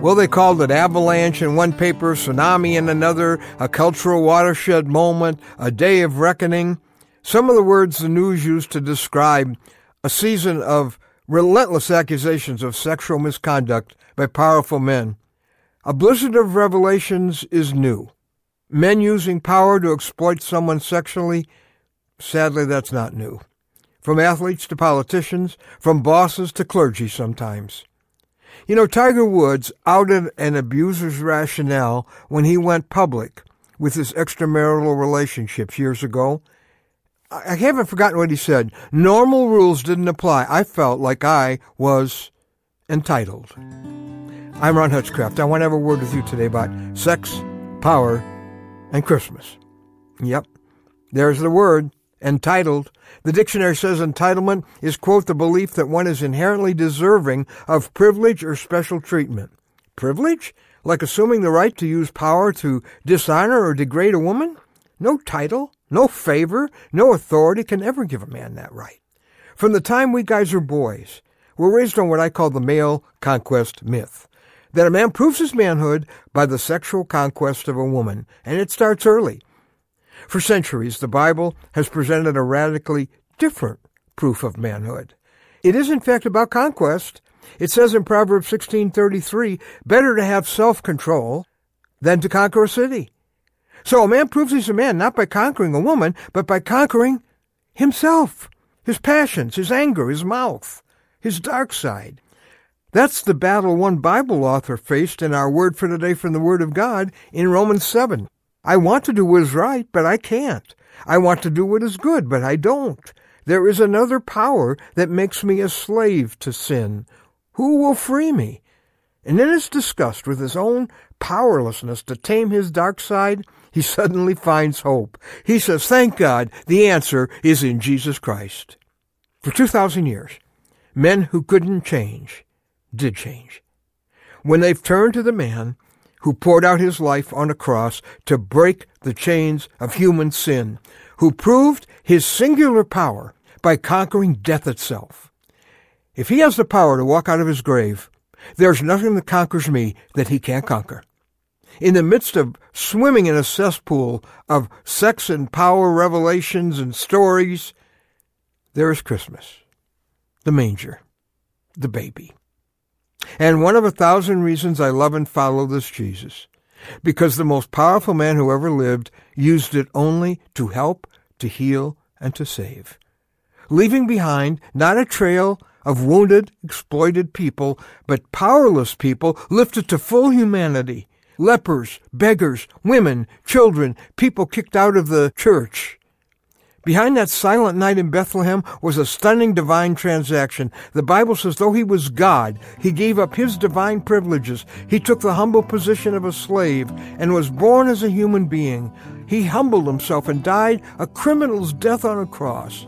Well, they called it avalanche in one paper, tsunami in another, a cultural watershed moment, a day of reckoning. Some of the words the news used to describe a season of relentless accusations of sexual misconduct by powerful men. A blizzard of revelations is new. Men using power to exploit someone sexually, sadly, that's not new. From athletes to politicians, from bosses to clergy sometimes. You know, Tiger Woods outed an abuser's rationale when he went public with his extramarital relationships years ago. I haven't forgotten what he said. Normal rules didn't apply. I felt like I was entitled. I'm Ron Hutchcraft. I want to have a word with you today about sex, power, and Christmas. Yep, there's the word, entitled. The dictionary says entitlement is, quote, the belief that one is inherently deserving of privilege or special treatment. Privilege? Like assuming the right to use power to dishonor or degrade a woman? No title, no favor, no authority can ever give a man that right. From the time we guys are boys, we're raised on what I call the male conquest myth that a man proves his manhood by the sexual conquest of a woman, and it starts early. For centuries, the Bible has presented a radically different proof of manhood. It is in fact about conquest. It says in Proverbs 16:33, "Better to have self-control than to conquer a city." So a man proves he's a man not by conquering a woman, but by conquering himself, his passions, his anger, his mouth, his dark side. That's the battle one Bible author faced in our word for today from the Word of God in Romans 7. I want to do what is right, but I can't. I want to do what is good, but I don't. There is another power that makes me a slave to sin. Who will free me? And in his disgust with his own powerlessness to tame his dark side, he suddenly finds hope. He says, Thank God, the answer is in Jesus Christ. For 2,000 years, men who couldn't change did change. When they've turned to the man who poured out his life on a cross to break the chains of human sin, who proved his singular power by conquering death itself. If he has the power to walk out of his grave, there's nothing that conquers me that he can't conquer. In the midst of swimming in a cesspool of sex and power revelations and stories, there is Christmas, the manger, the baby. And one of a thousand reasons I love and follow this Jesus. Because the most powerful man who ever lived used it only to help, to heal, and to save. Leaving behind not a trail of wounded, exploited people, but powerless people lifted to full humanity. Lepers, beggars, women, children, people kicked out of the church, Behind that silent night in Bethlehem was a stunning divine transaction. The Bible says, though he was God, he gave up his divine privileges. He took the humble position of a slave and was born as a human being. He humbled himself and died a criminal's death on a cross.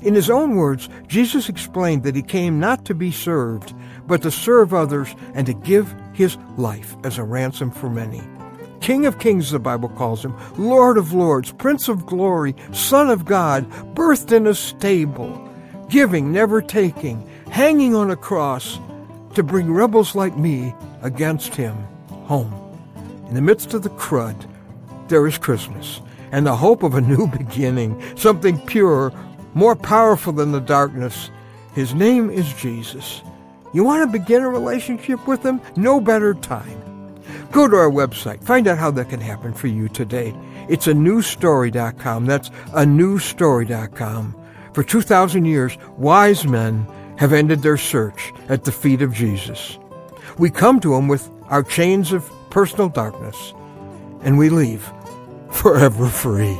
In his own words, Jesus explained that he came not to be served, but to serve others and to give his life as a ransom for many. King of Kings, the Bible calls him, Lord of Lords, Prince of Glory, Son of God, birthed in a stable, giving, never taking, hanging on a cross to bring rebels like me against him home. In the midst of the crud, there is Christmas and the hope of a new beginning, something pure, more powerful than the darkness. His name is Jesus. You want to begin a relationship with him? No better time. Go to our website. Find out how that can happen for you today. It's a newstory.com. That's a newstory.com. For 2,000 years, wise men have ended their search at the feet of Jesus. We come to him with our chains of personal darkness, and we leave forever free.